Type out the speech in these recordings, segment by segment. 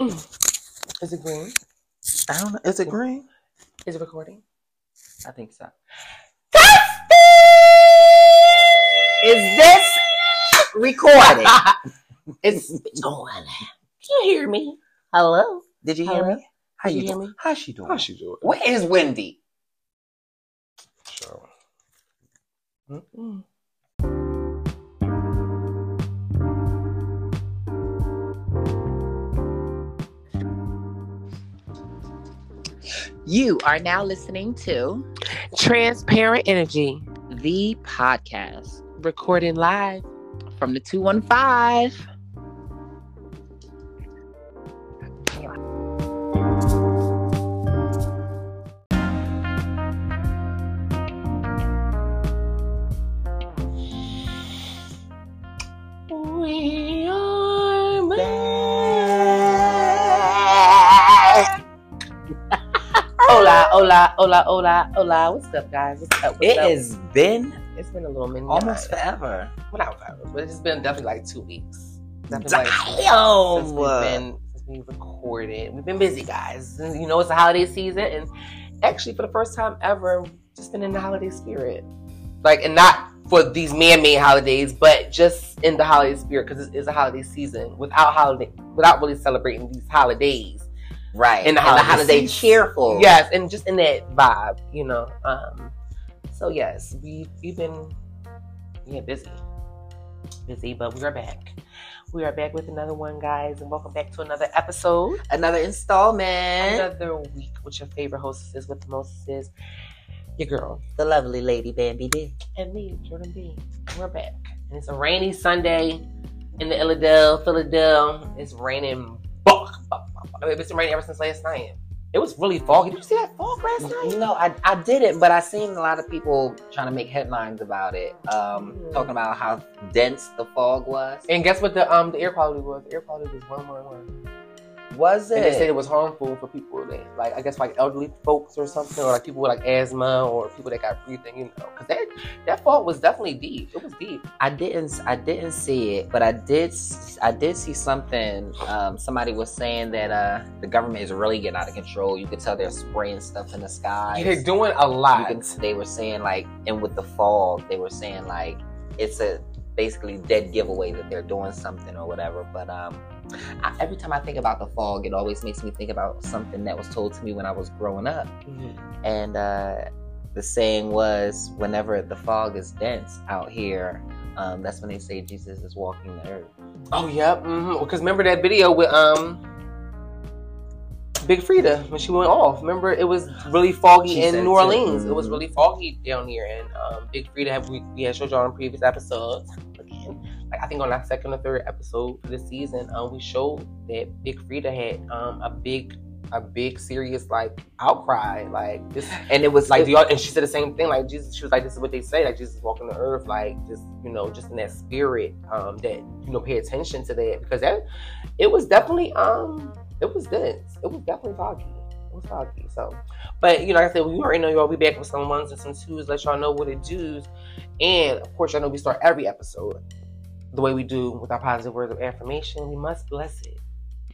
Is it green? I don't know. Is it green? Is it recording? I think so. Is this recording? it's on. Can you hear me? Hello? Did you hear Hello? me? How Did you you hear doing? me? How's she doing? How she do it? Where is Wendy? So. Mm-mm. You are now listening to Transparent energy. the podcast Recording live. from the 215. Hola, hola, hola. What's up, guys? What's up? What's It up? has been It's been a little minute. almost forever. Well, not forever, but it's been definitely like two weeks. Definitely like since Damn. we've been since we recorded. We've been busy, guys. And, You know, it's the holiday season, and actually, for the first time ever, just been in the holiday spirit. Like, and not for these man-made holidays, but just in the holiday spirit because it's, it's a holiday season. Without holiday, without really celebrating these holidays. Right. In the and the holiday holiday cheerful. Yes, and just in that vibe, you know. Um, so yes, we we've been yeah busy, busy, but we are back. We are back with another one, guys, and welcome back to another episode. Another installment. Another week with your favorite hostess with the most is your girl The lovely lady Bambi D. and me, Jordan B. We're back, and it's a rainy Sunday in the Illidale, Philadelphia. It's raining. Buck, buck, It's been raining ever since last night. It was really foggy. Did you see that fog last night? No, I, I didn't, but I seen a lot of people trying to make headlines about it. Um, Mm. talking about how dense the fog was. And guess what the um the air quality was? The air quality was one one one. Was And they said it? it was harmful for people that like I guess like elderly folks or something, or like people with like asthma or people that got breathing, you know, because that that fog was definitely deep. It was deep. I didn't I didn't see it, but I did I did see something. Um, somebody was saying that uh, the government is really getting out of control. You could tell they're spraying stuff in the sky. They're doing a lot. can, they were saying like, and with the fog, they were saying like it's a basically dead giveaway that they're doing something or whatever. But um, I, every time I think about the fog, it always makes me think about something that was told to me when I was growing up. Mhm. And uh, the saying was, whenever the fog is dense out here, um, that's when they say Jesus is walking the earth. Oh yep. Mm-hmm. Because remember that video with um. Big Freedia when she went off. Remember, it was really foggy She in New too. Orleans. It was Mhm. really foggy down here, and um, Big Freedia had we, we had showed y'all in previous episodes. Again, I think on our second or third episode for this season, um, we showed that Big Freedia had um a big a big serious like outcry, like this. And it was Like y'all, and she said the same thing. Like Jesus, she was like, "This is what they say. Like Jesus walking the earth. Like just you know, just in that spirit. Um, that you know, pay attention to that because that it was definitely um, it was dense. It was definitely foggy. It was foggy. So, but you know, like I said, we already know y'all be back with some ones and some twos. Let y'all know what it does. And of course, y'all know we start every episode the way we do with our positive words of affirmation. We must bless it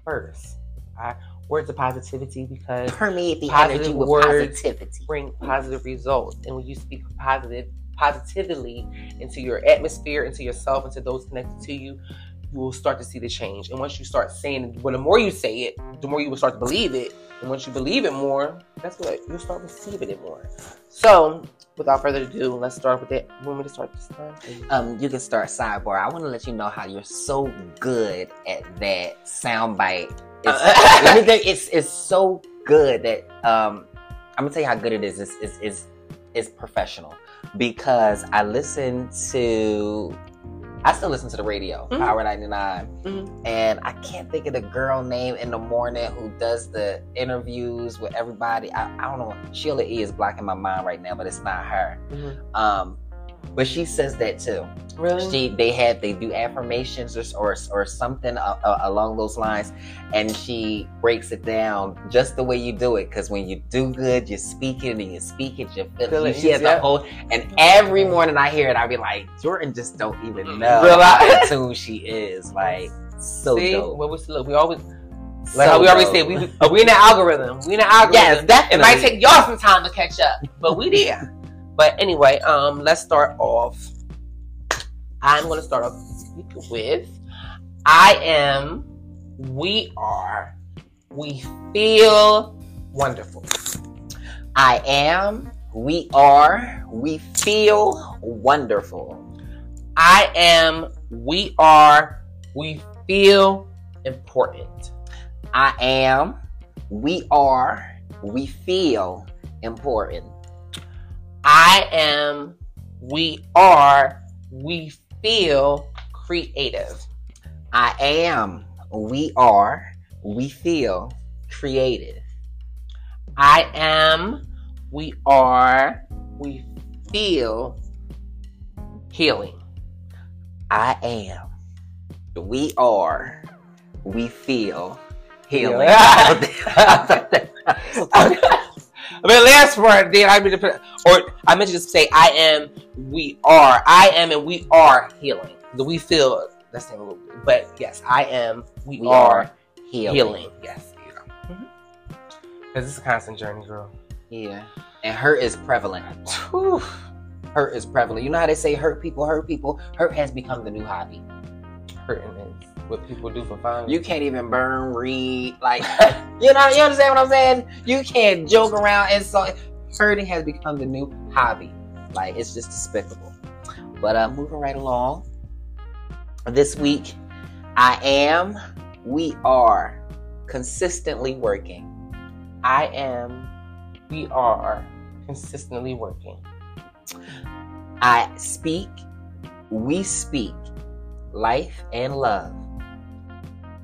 first. Our words of positivity because permeate the Positive energy with words. positivity. bring positive results. And when you speak positive positively into your atmosphere, into yourself, into those connected to you will start to see the change. And once you start saying it, well, the more you say it, the more you will start to believe it. And once you believe it more, that's what you'll start receiving it more. So, without further ado, let's start with it. Want me to start this time? Um, you can start sidebar. I want to let you know how you're so good at that soundbite. It's, let me tell you, it's it's so good that um, I'm gonna tell you how good it is. It's it's it's, it's professional because I listen to. I still listen to the radio, Mhm. Power 99, Mhm. and I can't think of the girl name in the morning who does the interviews with everybody. I, I don't know. Sheila E is blocking my mind right now, but it's not her. Mhm. Um, but she says that too. Really? She they have they do affirmations or or, or something uh, uh, along those lines, and she breaks it down just the way you do it. Because when you do good, you speak it and you speak it, you feel, Feel it. She has yeah. the whole. And every morning I hear it, I be like, Jordan just don't even know Real how life. in tune she is. Like so See, dope. well, we, look, we always Like So how we always say, we we in the algorithm. We in the algorithm. Yes, definitely. It might take y'all some time to catch up, but we there. But anyway, um, let's start off. I'm gonna start off with I am, we are, we feel wonderful. I am, we are, we feel wonderful. I am, we are, we feel important. I am, we are, we feel important. I am, we are, we feel creative. I am, we are, we feel creative. I am, we are, we feel healing. I am, we are, we feel healing. I mean, last word, then I mean to put, or I meant to just say, I am, we are. I am, and we are healing. The we feel, that's not a little bit, but yes, I am, we, we are, are healing. healing. Yes, you know. Mm-hmm. Because it's a constant journey, girl. Yeah. And hurt is prevalent. Whew. Hurt is prevalent. You know how they say hurt people hurt people? Hurt has become the new hobby. Hurting is what people do for fun. You can't even burn, read, like, you know, you understand what I'm saying? You can't joke around and so hurting has become the new hobby. Like, it's just despicable. But uh, moving right along, this week, I am, we are consistently working. I am, we are consistently working. I speak, we speak life and love.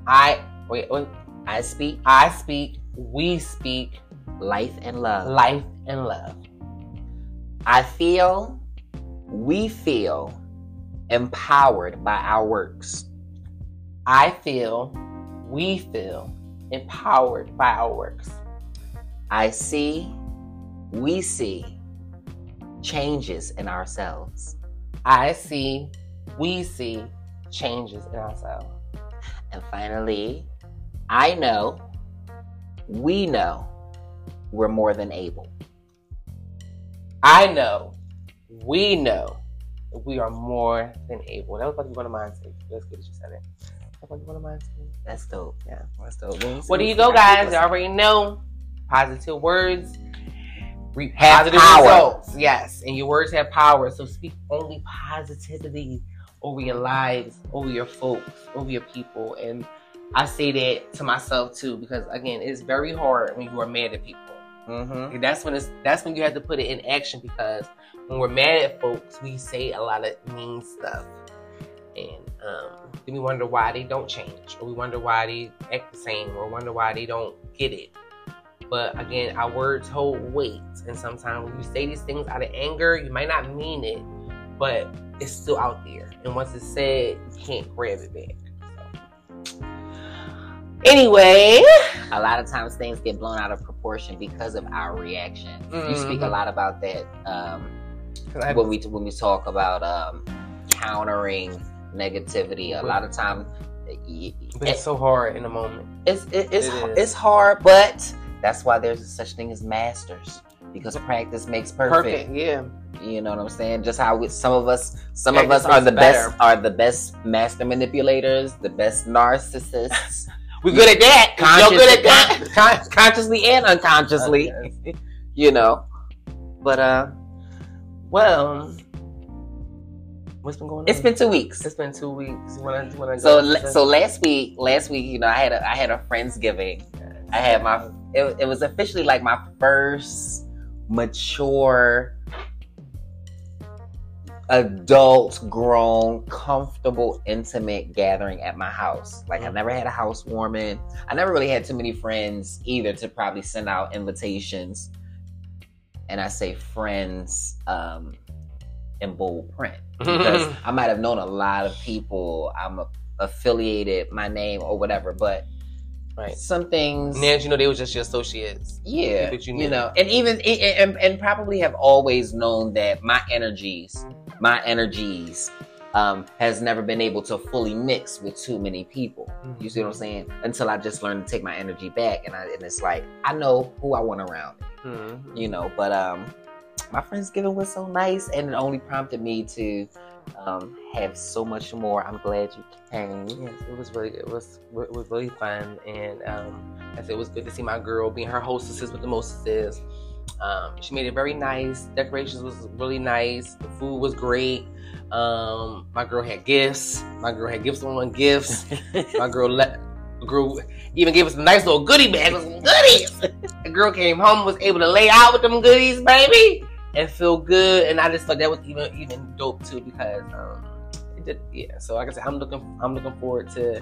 I, wait, wait, I speak I speak, we speak life and love. life and love. I feel, we feel empowered by our works. I feel, we feel empowered by our works. I see, we see changes in ourselves. I see, we see changes in ourselves. And finally, I know, we know we're more than able. I know, we know we are more than able. That was about to be one of mine too. That's good that you said it. That was about one of mine too. That's dope. Yeah. That's dope. Where do you go, guys? You already know. Positive words reap positive power. results. Yes, and your words have power. So speak only positivity over your lives, over your folks, over your people. And I say that to myself too, because again, it's very hard when you are mad at people. Mm-hmm. And that's when it's that's when you have to put it in action because when we're mad at folks, we say a lot of mean stuff. And um, then we wonder why they don't change, or we wonder why they act the same, or wonder why they don't get it. But again, our words hold weight, and sometimes when you say these things out of anger, you might not mean it, but it's still out there. And once it's said, you can't grab it back. So. Anyway, A lot of times things get blown out of proportion because of our reaction. You speak a Mhm. lot about that um, when we when we talk about um, countering negativity. A lot of times, but it's so hard in the moment. it's it, it's It it's hard, but that's why there's such thing as masters because practice makes perfect. yeah. You know what I'm saying? Just how we, some of us, some of us are the better. best, are the best master manipulators, the best narcissists. We're good at that. You're good at that. Con- consciously and unconsciously. you know. But uh, Well, what's been going on? it's been two weeks. it's been two weeks. When I, when I So la- so last week, last week, you know, I had a I had a friendsgiving. I had my it, it was officially like my first mature adult grown comfortable intimate gathering at my house. Like i never had a housewarming. I never really had too many friends either to probably send out invitations. And i say friends um in bold print. Because I might have known a lot of people. I'm a, affiliated, my name or whatever, but right. some things, Now you know they were just your associates. yeah, you you, know, and even and, and probably have always known that my energies, my energies, um, has never been able to fully mix with too many people. You see what I'm saying? Until I just learned to take my energy back, and, I, and it's like I know who I want around, Mhm. you know. But um, my friendsgiving was so nice, and it only prompted me to um, have so much more. I'm glad you came. Yes, it was really it was it was really fun, and um, I said it was good to see my girl being her hostesses with the mostesses. Um, she made it very nice. Decorations was really nice. The food was great. Um, my girl had gifts. My girl had gifts on gifts. my girl let girl even gave us a nice little goodie bag with some goodies. the girl came home was able to lay out with them goodies, baby, and feel good. And I just thought that was even even dope too because um, it did, yeah. So like I said, I'm looking I'm looking forward to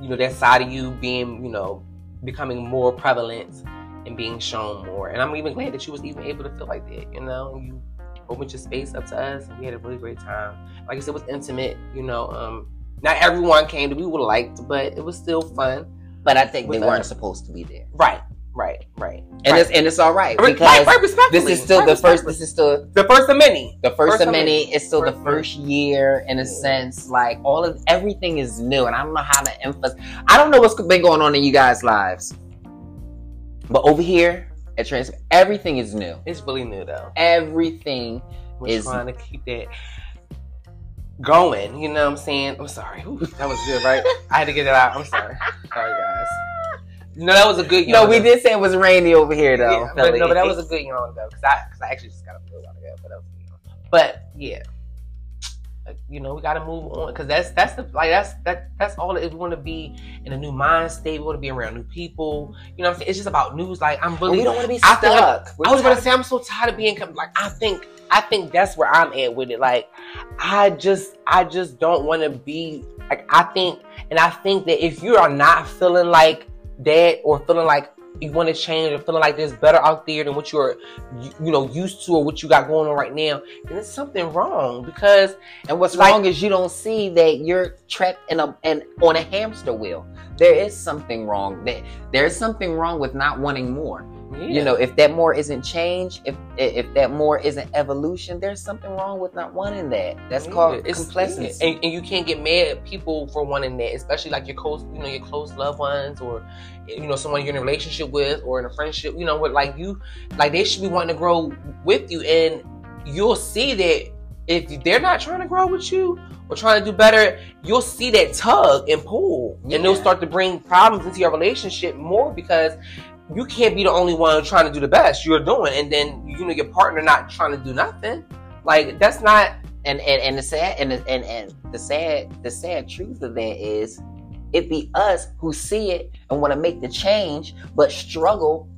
you know that side of you being you know becoming more prevalent and being shown more. And I'm even glad that you was even able to feel like that, you know, and you opened your space up to us and we had a really great time. Like I said, it was intimate, you know. Um, not everyone came that we would have liked, but it was still fun. But I think they weren't supposed to be there, Right, right, right. and right. it's and it's all right because right, right, respectfully. this is still the first. This is still the first of many. the first, First of many. many. It's still First the first year in a Yeah. sense. Like all of everything is new, and I don't know how to emphasize. I don't know what's been going on in you guys' lives, but over here at Trans, everything is new. It's really new though. Everything We're Is- trying to keep that going. You know what I'm saying? I'm sorry. Ooh, that was good, right? I had to get it out. I'm sorry. Sorry, guys. No, that was a good. No, we though. did say it was rainy over here, though. Yeah, but, no, but that was a good yawn though, because I, cause I actually just got up a little while ago. But that was a good yawn. But yeah, Like, you know, we got to move on because that's that's the like that's that that's all it is. We want to be in a new mind state. We want to be around new people. You know, what I'm saying it's just about news. Like I'm really. we don't want to be I think stuck. I was gonna say I'm so tired of being like I think I think that's where I'm at with it. Like I just I just don't want to be like I think and I think that if you are not feeling like that or feeling like you want to change or feeling like there's better out there than what you're you, you know used to or what you got going on right now, then there's something wrong because And what's Like- wrong is you don't see that you're trapped in a and on a hamster wheel. There is something wrong. That there's something wrong with not wanting more. You know, if that more isn't change, if if that more isn't evolution, there's something wrong with not wanting that. That's called It's- complacency. And, and you can't get mad at people for wanting that, especially like your close, you know, your close loved ones or you know someone you're in a relationship with or in a friendship. You know, what like you, like they should be wanting to grow with you, and you'll see that if they're not trying to grow with you or trying to do better, you'll see that tug and pull, and they'll start to bring problems into your relationship more because. You can't be the only one trying to do the best you're doing, and then you know your partner not trying to do nothing. Like that's not and and and the sad and the, and and the sad the sad truth of that is it be us who see it and want to make the change but struggle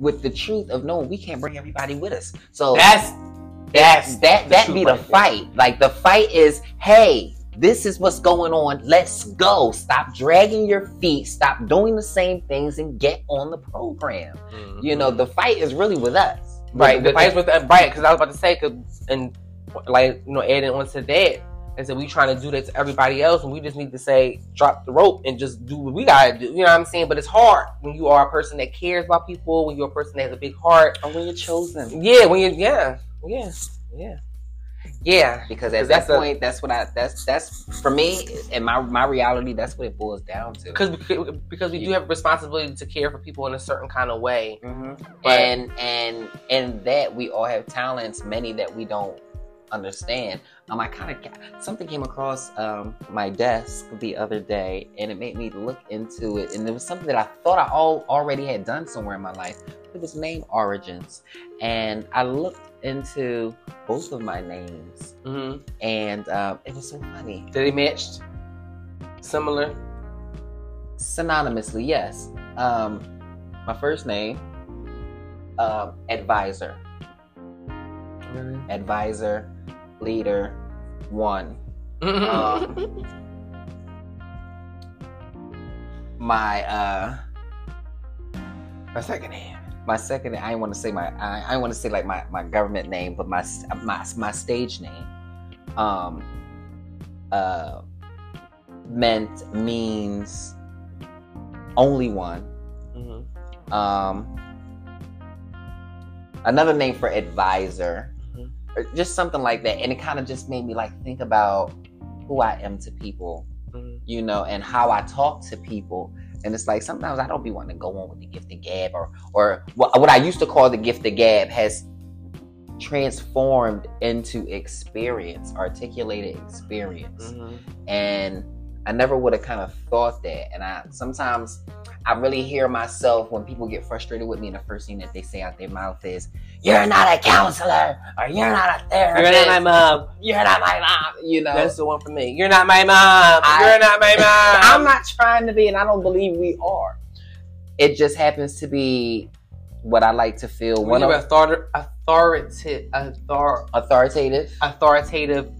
with the truth of knowing we can't bring everybody with us so That's that's that that be the right there. fight like the fight is hey this is what's going on let's go stop dragging your feet stop doing the same things and get on the program you know the fight is really with us Mm-hmm. right. The fight fights with that right because I was about to say 'cause- and like you know adding on to that. And so we trying to do that to everybody else, and we just need to say drop the rope and just do what we gotta do. You know what I'm saying? But it's hard when you are a person that cares about people, when you're a person that has a big heart. or when you're chosen Yeah, when you're, yeah, yeah, yeah, yeah. because at 'Cause that that's a- point that's what i that's that's for me and my my reality that's what it boils down to Because because we do have responsibility to care for people in a certain kind of way. Mhm. But- and and and that we all have talents many that we don't understand um i kind of something came across um my desk the other day and it made me look into it and it was something that i thought i all already had done somewhere in my life it was name origins and i looked into both of my names hmm and um, it was so funny Did they matched? Similar. synonymously yes um my first name um advisor Really? advisor, leader, one. Um, my uh My second name. My second I want to say my I, I want to say like my, my government name, but my my my stage name um uh meant means only one. hmm Um another name for advisor Mhm. or just something like that and it kind of just made me like think about who I am to people, Mhm. you know, and how I talk to people. And it's like sometimes I don't be wanting to go on with the gift of gab or or what, what I used to call the gift of gab has transformed into experience, articulated experience Mhm. and I never would have kind of thought that. And I sometimes I really hear myself when people get frustrated with me, and the first thing that they say out their mouth is, "You're not a counselor, or you're not a therapist. You're not my mom. You're not my mom." You know, That's the one for me. You're not my mom. I- You're not my mom. I'm not trying to be, and I don't believe we are. It just happens to be what I like to feel. One of author- authoritative, author- authoritative. authoritative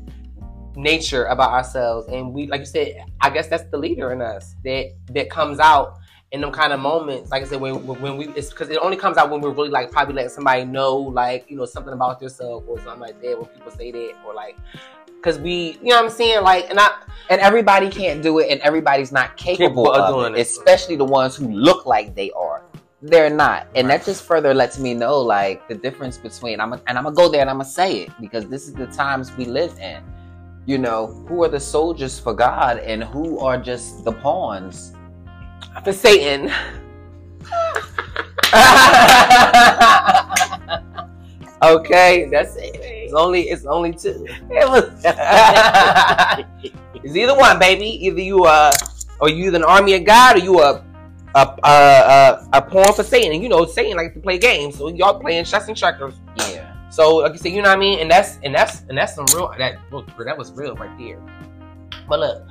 nature about ourselves, and we, like you said, I guess that's the leader in us that that comes out in them kind of moments. Like I said, when when we, it's because it only comes out when we're really like probably letting somebody know, like you know, something about yourself or something like that. When people say that, or like, because we, you know, what I'm saying, like, and I, And everybody can't do it, and everybody's not capable, Capable of doing it, it. especially the ones who look like they are. They're not, and Right. that just further lets me know like the difference between. I'm a, and I'm gonna go there and I'm gonna say it because this is the times we live in. You know, who are the soldiers for God and who are just the pawns? for Satan. okay, that's it. It's only it's only two. It was. It's either one, baby. Either you are, or you either an army of God or you a a a, a, a pawn for Satan. And you know Satan likes to play games, so y'all playing chess and checkers. yeah. So like you said, you know what I mean, and that's and that's and that's some real that look that was real right there. But look,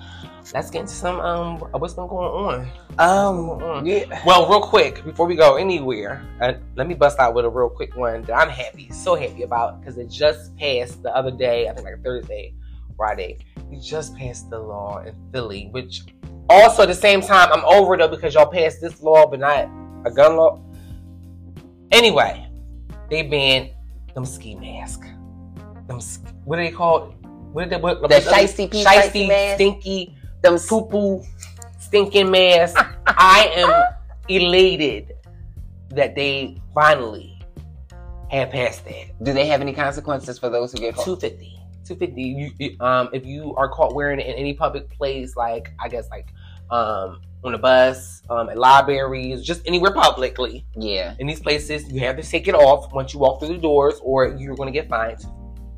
let's get into some um what's been going on. Um. Yeah. Well, real quick before we go anywhere, uh, let me bust out with a real quick one that I'm happy, so happy about because it just passed the other day. I think like Thursday, Friday. We just passed the law in Philly, which also at the same time I'm over though because y'all passed this law, but not a gun law. Anyway, they banned them ski mask. Them what are they called? What are they? What, The shiesty shiesty, shiesty mask? stinky Them poo poo stinking mask. I am elated that they finally have passed that. Do they have any consequences for those who get caught? 250. 250. You, you, um, if you are caught wearing it in any public place, like I guess like um on a bus, um, at libraries, just anywhere publicly, Yeah. in these places, you have to take it off once you walk through the doors, or you're going to get fined.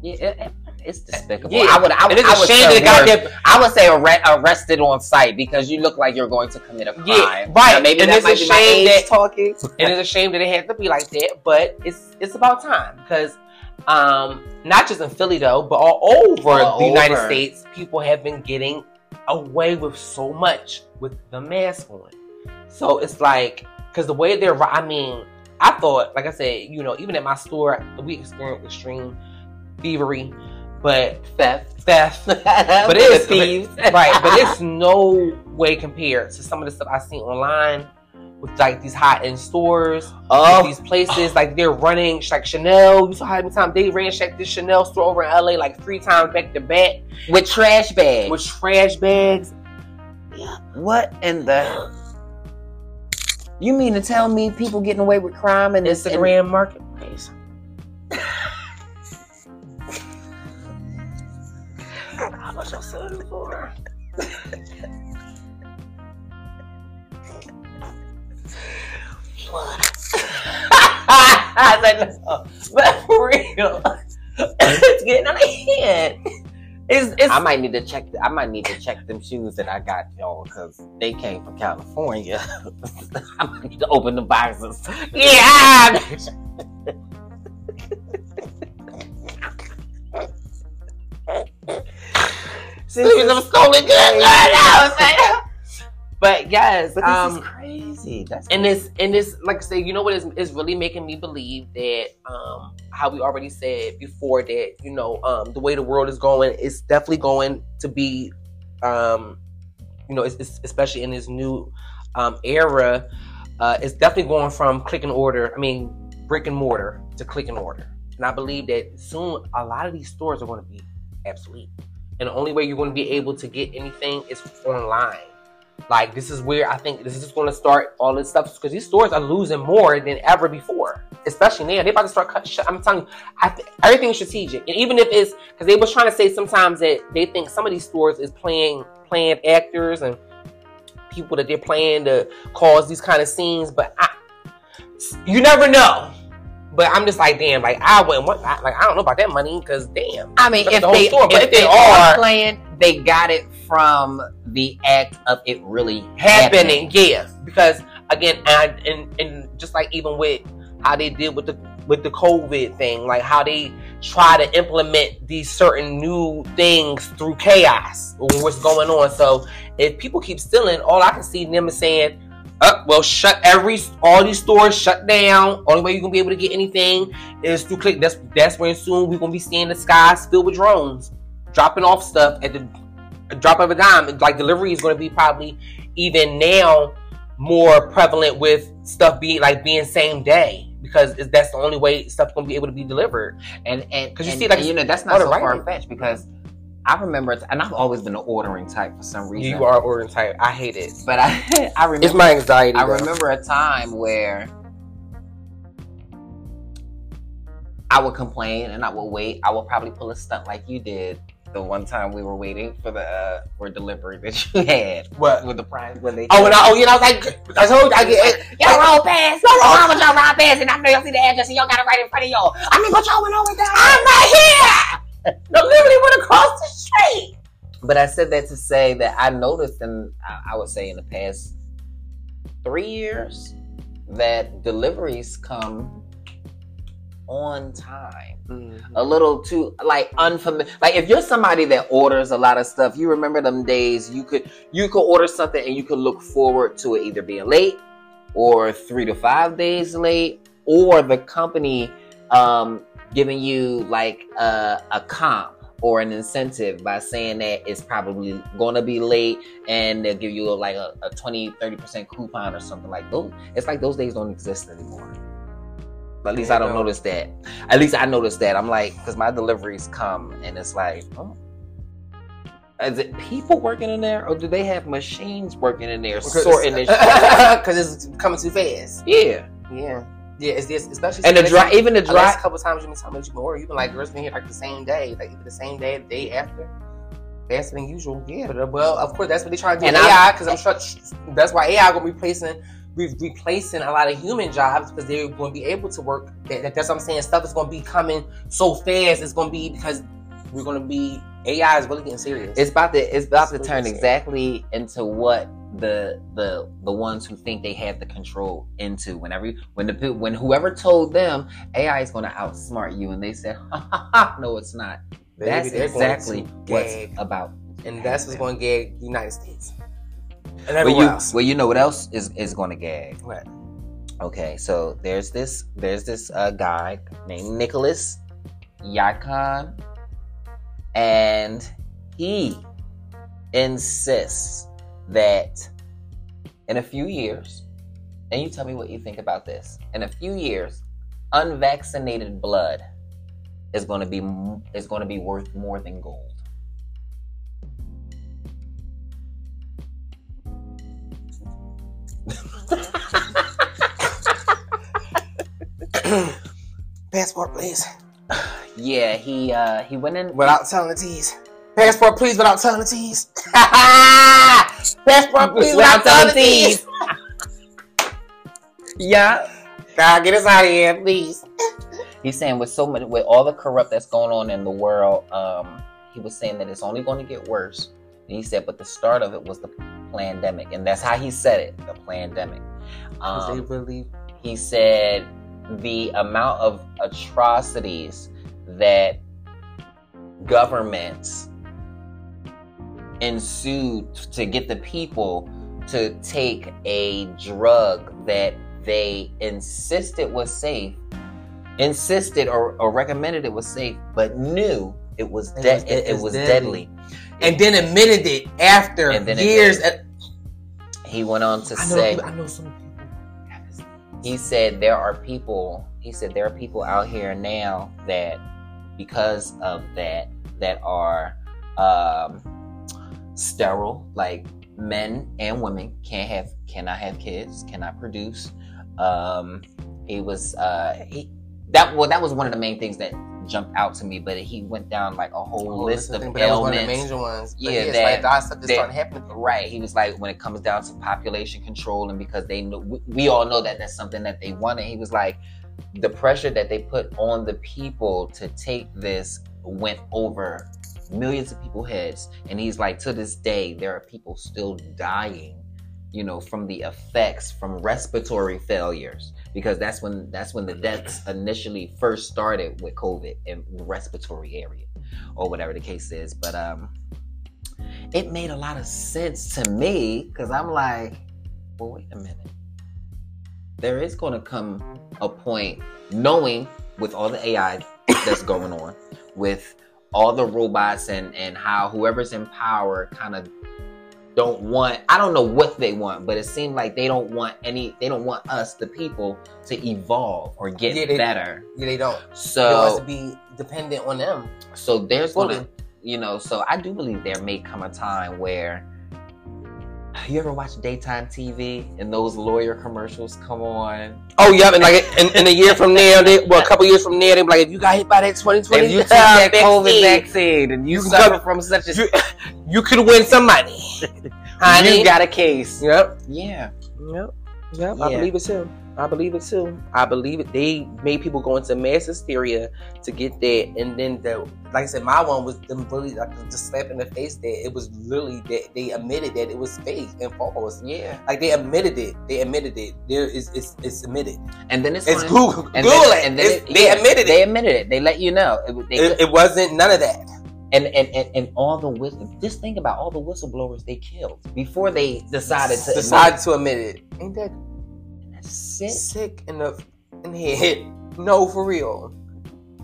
Yeah. it- it- it's despicable. Yeah, I would. I, it's I a would shame say that worse. goddamn I would say arre- arrested on site because you look like you're going to commit a crime. Yeah, right. Now, maybe And it's a might be my shame that- talking. and it's a shame that it had to be like that, but it's it's about time because um not just in Philly though, but all over All the United. States, people have been getting away with so much with the mask on. So it's like because the way they're, I mean, I thought, like I said, you know, even at my store, we experienced extreme thievery, but Theft. theft, but but it's thieves. right, but it's no way compared to some of the stuff I see online with like these high end stores, oh, these places. Like they're running like Chanel. You saw how many times they ran check this Chanel store over in LA like three times back to back with trash bags. with trash bags. Yeah. What in the? You mean to tell me people getting away with crime and this Instagram marketplace. How much I selling it for? I said no, but for real, it's getting out of hand. It's, it's I might need to check. I might need to check them shoes that I got y'all because they came from California. I might need to open the boxes. yeah. Since I'm stolen goods. But yes, But this um, is crazy. That's and this and this like I say, you know what is is really making me believe that um how we already said before that you know um the way the world is going is definitely going to be um you know it's, it's especially in this new um era uh it's definitely going from click and order I mean brick and mortar to click and order. And I believe that soon a lot of these stores are going to be obsolete. And the only way you're going to be able to get anything is online like this is where I think this is going to start all this stuff because these stores are losing more than ever before. especially now, they about to start cutting. Shit. I'm telling you, I th- everything strategic, and even if it's because they was trying to say sometimes that they think some of these stores is playing playing actors and people that they're playing to cause these kind of scenes, but I, you never know. But I'm just like, damn, like I wouldn't want, I, like I don't know about that money because damn. I mean, if the they, store, but if if they are- playing, they got it from the act of it really happening. Yeah, because again, and, and and just like even with how they did with the with the COVID thing, like how they try to implement these certain new things through chaos what's going on. So if people keep stealing, all I can see them is saying. Well, shut every all these stores shut down. Only way you're gonna be able to get anything is through click. That's that's when soon we're gonna be seeing the skies filled with drones, dropping off stuff at the drop of a dime. Like delivery is to be probably even now more prevalent with stuff being like being same day because that's the only way stuff's going to be able to be delivered. and and because you and- see, like, you know that's not so right. far fetched because I remember, and I've always been an ordering type for some reason. You are ordering type. I hate it. but I I remember It's my anxiety. I though. remember a time where I would complain and I would wait. I would probably pull a stunt like you did the one time we were waiting for the uh, for delivery that you had What? with the prize when they Oh, and I, oh, you know, I was like, I told you, I get. Y'all roll past. Y'all roll with y'all roll past, and I know y'all see the address, and y'all got it right in front of y'all. I mean, but y'all went over there. I'm not here. No, literally went across the street. But I said that to say that I noticed, and I would say in the past three years, that deliveries come on time. Mm-hmm. A little too like unfamiliar. Like if you're somebody that orders a lot of stuff, you remember them days you could you could order something and you could look forward to it either being late or three to five days late, or the company um, giving you like a, a comp or an incentive by saying that it's probably going to be late and they'll give you like a, a 20 30% coupon or something like those it's like those days don't exist anymore at least i don't notice that at least i notice that i'm like because my deliveries come and it's like oh is it people working in there or do they have machines working in there sorting this shit? because it's coming too fast. yeah Yeah. Yeah, it's this, especially and the dry even the dry last couple times you've been telling me you can order, you've been like, girls been here like the same day, like either the same day, the day after. Faster than usual. Yeah, but uh, well, of course that's what they're trying to do And AI because I'm sure that's why AI gonna be replacing, re- replacing a lot of human jobs because they're going to be able to work. That, that- that's what I'm saying. Stuff is going to be coming so fast. It's going to be because we're going to be AI is really getting serious. it's about to it's about to It's turn really exactly into what the the the ones who think they have the control into whenever when the when whoever told them AI is going to outsmart you and they said ha, ha, ha, no it's not Baby, that's exactly what's gag. about and that's what's going to gag the United States and well everywhere you else. well you know what else is is going to gag What? okay so there's this there's this uh, guy named Nicholas Yakon and he insists that in a few years, and you tell me what you think about this. In a few years, unvaccinated blood is going to be is going to be worth more than gold. Passport, please. Yeah, he uh he went in. Without telling the T's. Passport, please, without telling the T's. Passport, please, without telling the T's. Yeah, God, get us out of here, please. he's saying with so much with all the corrupt that's going on in the world, um, he was saying that it's only going to get worse. And he said, but the start of it was the pandemic, and that's how he said it, the pandemic. Because they Um, really he said the amount of atrocities that governments ensued to get the people to take a drug that they insisted was safe, insisted or, or recommended it was safe, but knew it was It was- it, it it was deadly. deadly. and then admitted it after it years. did. At, He went on to I know, say, I know some people. he said there are people he said there are people out here now that because of that that are um sterile like men and women can't have cannot have kids cannot produce um He was uh he that well that was one of the main things that jumped out to me, but he went down like a whole Oh, list of thing, but that was one of the major ones. But Yeah, that- like of stuff that that- started happening. Right. He was like, when it comes down to population control, and because they know, we, we all know that that's something that they wanted. He was like, the pressure that they put on the people to take this went over millions of people heads. And he's like, to this day, there are people still dying, you know, from the effects from respiratory failures. Because that's when that's when the deaths initially first started with COVID in the respiratory area, or whatever the case is. But um it made a lot of sense to me because I'm like, well, wait a minute. There is going to come a point, knowing with all the AI that's going on, with all the robots and and how whoever's in power kind of don't want I don't know what they want, but it seemed like they don't want any they don't want us the people to evolve or get Yeah, they- better. Yeah, they don't. They want us So to be dependent on them. so there's gonna you know, so I do believe there may come a time where you ever watch daytime TV and those lawyer commercials come on? Oh, yeah, and like in, in a year from now, they, well, a couple years from now, they be like, if you got hit by that 2020 If you take that COVID vaccine, vaccine and you You suffer from such a you, you could win some money. Honey. you got a case. Yep. Yeah. Yep. Yep. I believe it too. I believe it too. I believe it. They made people go into mass hysteria to get that, and then the like I said, my one was them really like just slap in the face that it was literally that they admitted that it was fake and false. Yeah. Like they admitted it. They admitted it. There is it's it's admitted. And then it's, It's gonna- Google. and Google then, it. and then It's- it- they yeah, admitted They it. admitted it. They let you know. It, they, it. It wasn't none of that. And, and, and, and all the whist- just think about all the whistleblowers they killed before they decided to decide to admit it. Ain't that. That's sick. sick in the in the head? No, for real.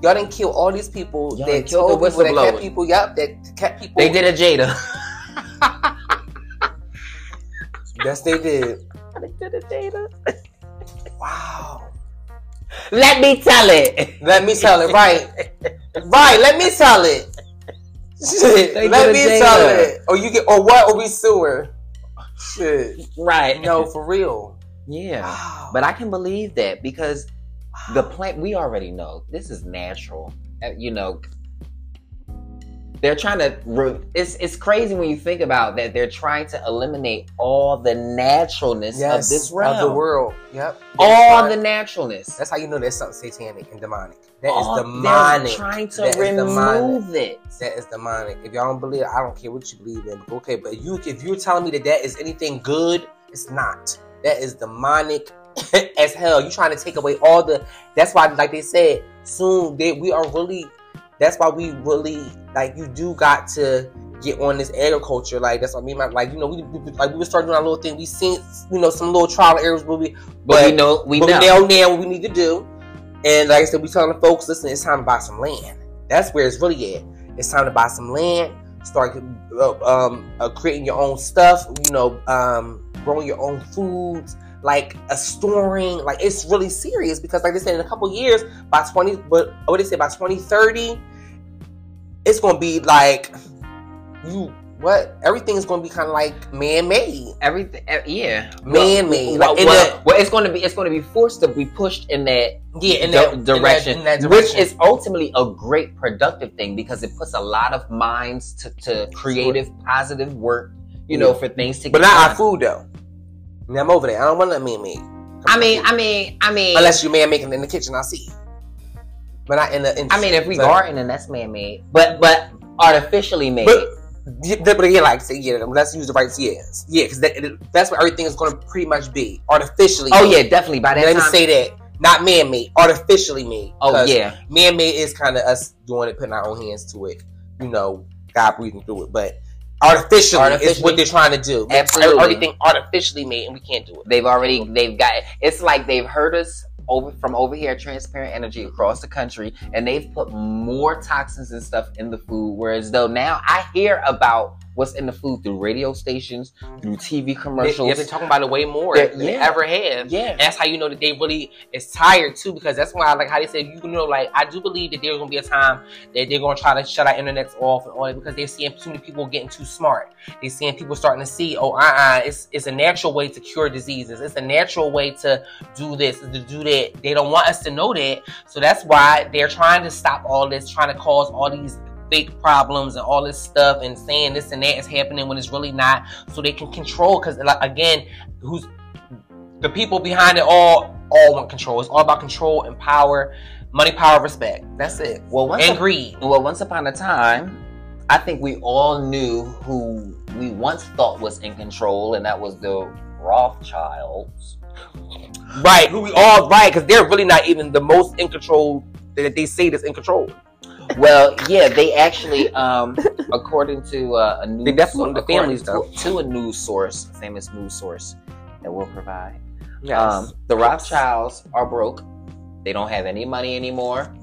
Y'all didn't kill all these people Y'all that killed told the people that kept people. Yup, that kept people. They did a Jada. Yes, they did. they did a Jada. Wow. Let me tell it. Let me tell it. Right. right. Let me tell it. Shit. Let me tell it. Or you get or what? Or we sue her. Shit. Right. No, for real. Yeah. Wow. But I can believe that because the plant we already know this is natural. Uh, You know, they're trying to. Re- it's it's crazy when you think about that. They're trying to eliminate all the naturalness yes, of this realm. of the world. Yep. All the naturalness. That's how you know there's something satanic and demonic. That is All- they're demonic. trying to That is remove it. That is demonic. If y'all don't believe it, I don't care what you believe in. Okay, but you if you're telling me that that is anything good, it's not. That is demonic as hell. You trying to take away all the. That's why, like they said, soon they, we are really. That's why we really like. You do got to get on this agriculture. Like that's what I mean. Like, like you know, we, we like we were starting doing our little thing. We seen you know some little trial errors where we But, we know we but know. we know now what we need to do. And like I said, we telling the folks, listen, it's time to buy some land. That's where it's really at. It's time to buy some land, start uh, um, uh, creating your own stuff, you know, um, growing your own foods, like a storing. Like it's really serious because, like they said, in a couple years, by 20, but what they say, by 2030, it's going to be like, you, what? Everything is going to be kind of like man made. Everything, yeah, Man-made, Well, like well, well, it's going to be it's going to be forced to be pushed in that Yeah, in that, in that- direction, in that which is ultimately a great productive thing because it puts a lot of minds to, to creative, positive work. You know, for things to But not our food though. Now I'm over there. I don't want that man made. I mean, I mean, I mean, unless you man making it in the kitchen, I see. But not in the. In I mean, if we but, garden, then that's man made, but but artificially made. but, but again, like say, yeah, let's use the right yes, yeah, because that, that's what everything is going to pretty much be artificially. oh made. yeah, definitely. By that Let me time, say that, not man made, artificially made. oh yeah, man made is kind of us doing it, putting our own hands to it. You know, God breathing through it, but artificially, is what they're trying to do. Absolutely. everything artificially made, and we can't do it. they've already they've got it's like they've heard us over from over here at transparent energy across the country and they've put more toxins and stuff in the food whereas though now i hear about what's in the food through radio stations, through TV commercials. they've been talking about it way more They're- than they ever have. yeah, And that's how you know that they really is tired too, because that's why, I like how they said, you know, like I do believe that there's gonna be a time that they're gonna try to shut our internets off and all that because they're seeing too many people getting too smart. They're seeing people starting to see, oh, uh, uh it's it's a natural way to cure diseases. It's a natural way to do this, to do that. They don't want us to know that, so that's why they're trying to stop all this, trying to cause all these fake problems and all this stuff and saying this and that is happening when it's really not so they can control because like again who's the people behind it all all want control. It's all about control and power money power respect. That's it. Well, once and greed. Well, once upon a time, I think we all knew who we once thought was in control, and that was the Rothschilds. right. Who we all right because they're really not even the most in control that they say that's in control Well, yeah, they actually, um, according to uh, a news, They definitely own the families, to, to a news source, famous news source that will provide. yes Um, the Rothschilds are broke. They don't have any money anymore.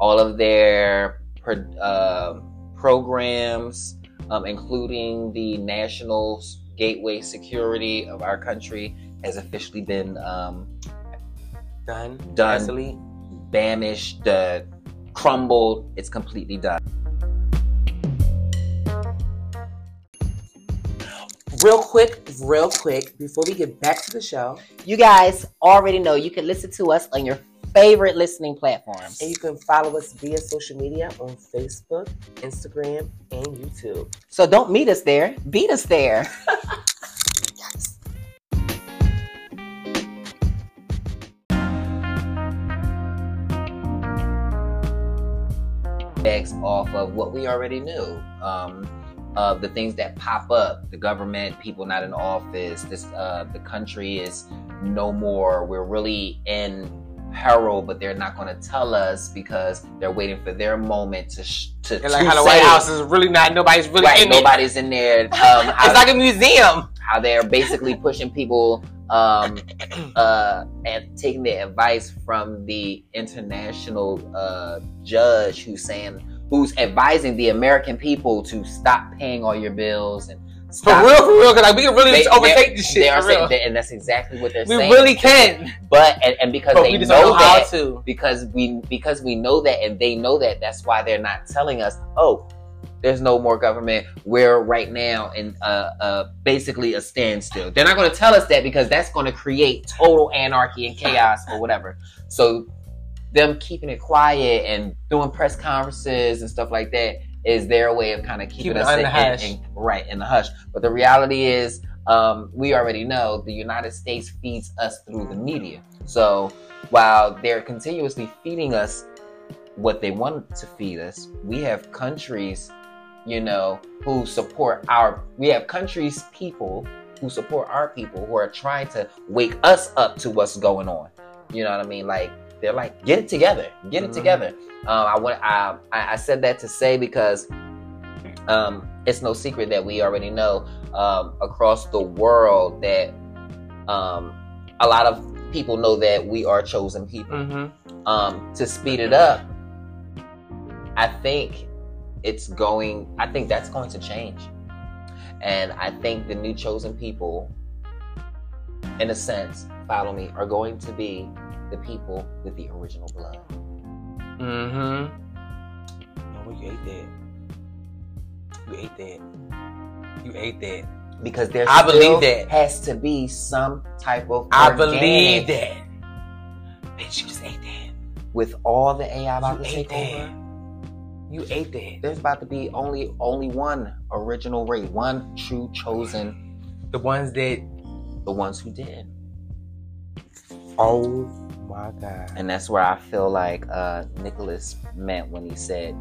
All of their pro- uh, programs, um, including the national gateway security of our country, has officially been um, done Done. Absolutely. banished, uh, crumbled. It's completely done. real quick real quick before we get back to the show You guys already know you can listen to us on your favorite listening platforms. and you can follow us via social media on facebook instagram and youtube So don't meet us there, beat us there. Off of what we already knew. Um, of the things that pop up, the government, people not in office, this uh, the country is no more. We're really in peril, but they're not going to tell us because they're waiting for their moment to sh- to, and like to how the white house is really not nobody's really right, in it. nobody's in there. Um, it's like a museum how they're basically pushing people um, uh, and taking the advice from the international uh, judge who's saying who's advising the American people to stop paying all your bills and For real, for real, because like we can really They- overtake this shit. they are for saying and that's exactly what they're we saying. We really can, but and, and because but they know, know how that, to. because we because we know that and they know that that's why they're not telling us oh there's no more government. We're right now in uh, uh, basically a standstill. They're not going to tell us that because that's going to create total anarchy and chaos or whatever. So them keeping it quiet and doing press conferences and stuff like that is their way of kind of keeping it us in, hush. in- in- right in the hush. But the reality is um, we already know the united states feeds us through the media. So while they're continuously feeding us what they want to feed us, we have countries, you know, who support our we have countries people who support our people who are trying to wake us up to what's going on. You know what I mean? Like they're like, get it together, get it Mhm. together. Um, I want I, I I said that to say because um, it's no secret that we already know um, across the world that um, a lot of people know that we are chosen people. Mm-hmm. Um, to speed it up, I think it's going. I think that's going to change, and I think the new chosen people, in a sense, follow me, are going to be the people with the original blood. Mm-hmm. No, you ate that. You ate that. You ate that. Because there I believe that. has to be some type of I believe that. Bitch, you just ate that. with all the AI about You to ate take that. You ate that. There's about to be only only one original race, one true chosen, The ones that. the ones who did. Oh my god. And that's where I feel like uh, Nicholas meant when he said,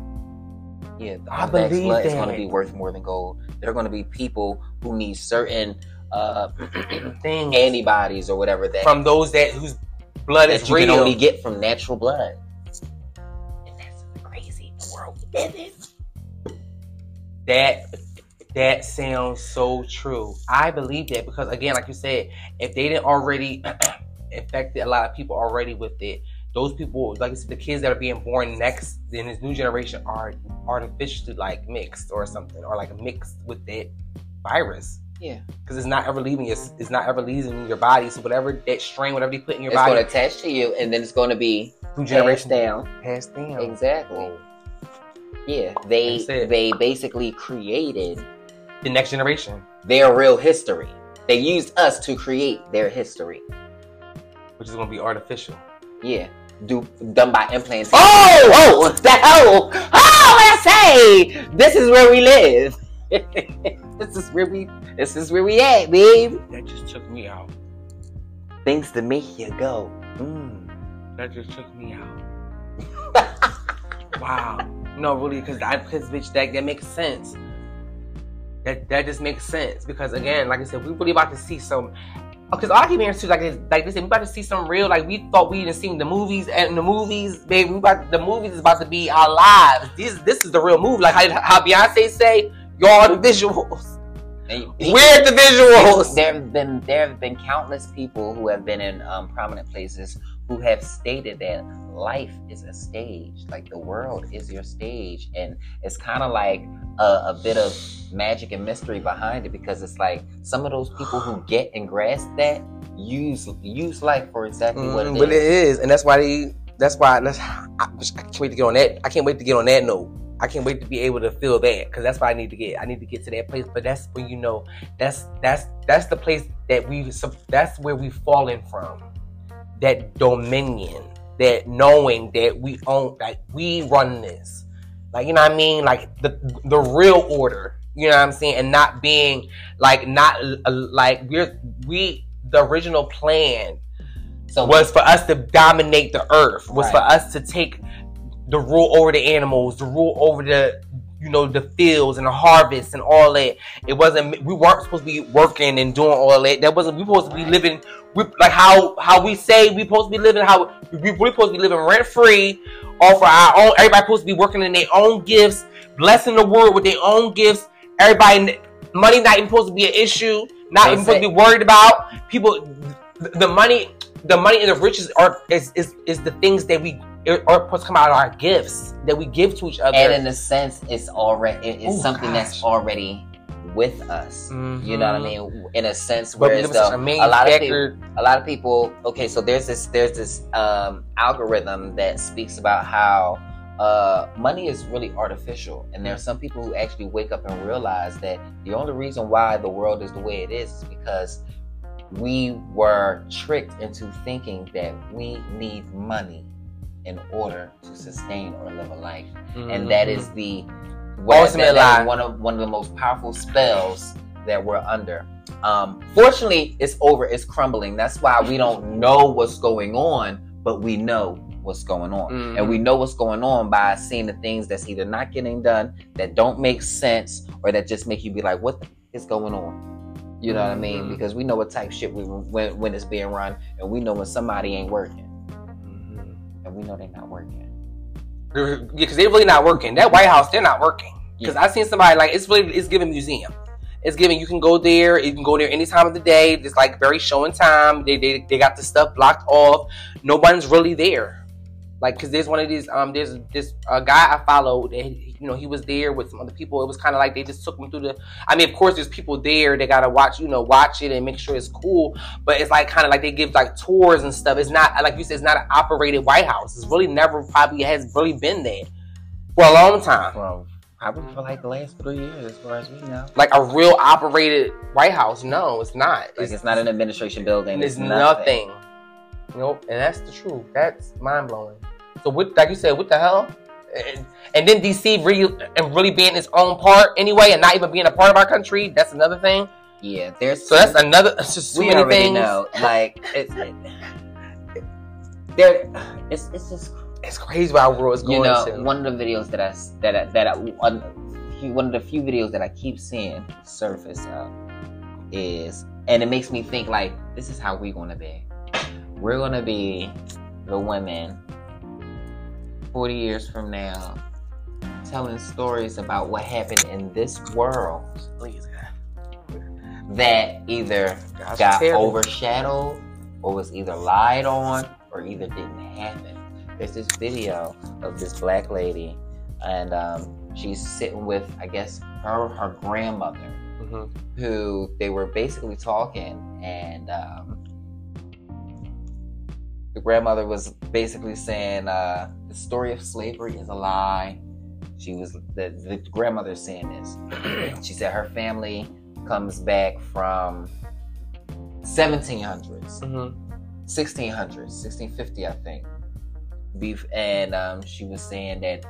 "Yeah, the I believe blood is going to be worth more than gold. There are going to be people who need certain uh, Things antibodies or whatever that from those that whose blood that is you real. can only get from natural blood." That that sounds so true. I believe that because again, like you said, if they didn't already affected a lot of people already with it, those people, like I said, the kids that are being born next in this new generation are artificially like mixed or something, or like mixed with that virus. Yeah. Because it's not ever leaving your, it's not ever leaving your body. So whatever that strain, whatever they put in your body It's going to attach to you, and then it's going to be passed down. passed down. Exactly. Yeah, they they basically created The next generation, their real history. They used us to create their history. which is gonna be artificial. Yeah, do done by implantation. Oh, oh, the hell! Oh, I say, this is where we live. this is where we. This is where we at, babe. That just took me out. Things to make you go. Mm. That just took me out. wow. No, really, because I, because bitch, that that makes sense. That that just makes sense because again, like I said, we really about to see some. Because all I keep hearing too, like this- like this, we about to see some real. Like we thought we didn't seen the movies and the movies, baby. We about the movies is about to be our lives. This this is the real movie. Like how, how Beyonce say, y'all the visuals. We're the visuals. There have been there have been countless people who have been in um, prominent places who have stated that life is a stage, like the world is your stage, and it's kind of like a, a bit of magic and mystery behind it because it's like some of those people who get and grasp that use use life for exactly what Mm, it but it is. is, and that's why they. That's why. That's. I, I can't wait to get on that. I can't wait to get on that note. I can't wait to be able to feel that because that's why I need to get. I need to get to that place. But that's when you know. That's that's that's the place that we. That's where we've fallen from. That dominion. That knowing that we own. Like we run this. Like you know what I mean. Like the the real order. You know what I'm saying, and not being like not uh, like we're we the original plan So was for us to dominate the earth was for us to take the rule over the animals the rule over the you know the fields and the harvest and all that it wasn't we weren't supposed to be working and doing all that that wasn't we were supposed to be living we, like how how we say we supposed to be living how we we supposed to be living rent free off of our own everybody supposed to be working in their own gifts blessing the world with their own gifts. Everybody money not even supposed to be an issue not even supposed to be worried about. People the money the money and the riches are is is, is the things that we are supposed to come out of our gifts that we give to each other. and in a sense, it's already it's Oh, something that's already with us. You know what I Mhm. mean? In a sense, But we whereas live in such the, a a lot of people, a lot of people okay so there's this there's this um algorithm that speaks about how uh money is really artificial and there are some people who actually wake up and realize that the only reason why the world is the way it is is because we were tricked into thinking that we need money in order to sustain or live a life and that is the what, Ultimate that- that is lie. one of one of the most powerful spells that we're under. Um, fortunately, it's over. It's crumbling. That's why we don't know what's going on, but we know what's going on, Mhm. and we know what's going on by seeing the things that's either not getting done, that don't make sense, or that just make you be like, "What the is going on?" You know what I mean? Mhm. Because we know what type shit we when when it's being run, and we know when somebody ain't working, Mhm. and we know they're not working. Yeah, because they're really not working. That White House, they're not working. Because I've seen somebody like it's really it's giving museum. It's giving you can go there. You can go there any time of the day. It's like very showing time. They they, they got the stuff blocked off. No one's really there. Like because there's one of these um there's this uh, guy I followed. And you know he was there with some other people. It was kind of like they just took him through the. I mean of course there's people there. They gotta watch you know watch it and make sure it's cool. But it's like kind of like they give like tours and stuff. It's not like you said. It's not an operated White House. It's really never probably has really been there for a long time. Well, probably for like the last three years, as far as we know. Like a real operated White House. No, it's not. Like it's not an administration building. It's nothing. Nope, and that's the truth. That's mind blowing. So, what, like you said, what the hell? And, and then DC really and really being its own part anyway, and not even being a part of our country. That's another thing. Yeah, there's. So that's another. It's just we many already things. know. Like it's it, there. It's it's just It's crazy where our world is going you know to. one of the videos that I that I, that I, one, one of the few videos that I keep seeing surface up is, and it makes me think like this is how we're gonna be. We're gonna be the women forty years from now telling stories about what happened in this world Please, that either Gosh, got terrible. overshadowed or was either lied on or either didn't happen. there's this video of this black lady, and um, she's sitting with, I guess, her her grandmother, Mhm. who they were basically talking, and um, the grandmother was basically saying uh, the story of slavery is a lie. She was the, the grandmother saying this. she said her family comes back from 1700s. Mhm. 1600s, 1650, I think. Beef, and um, she was saying that,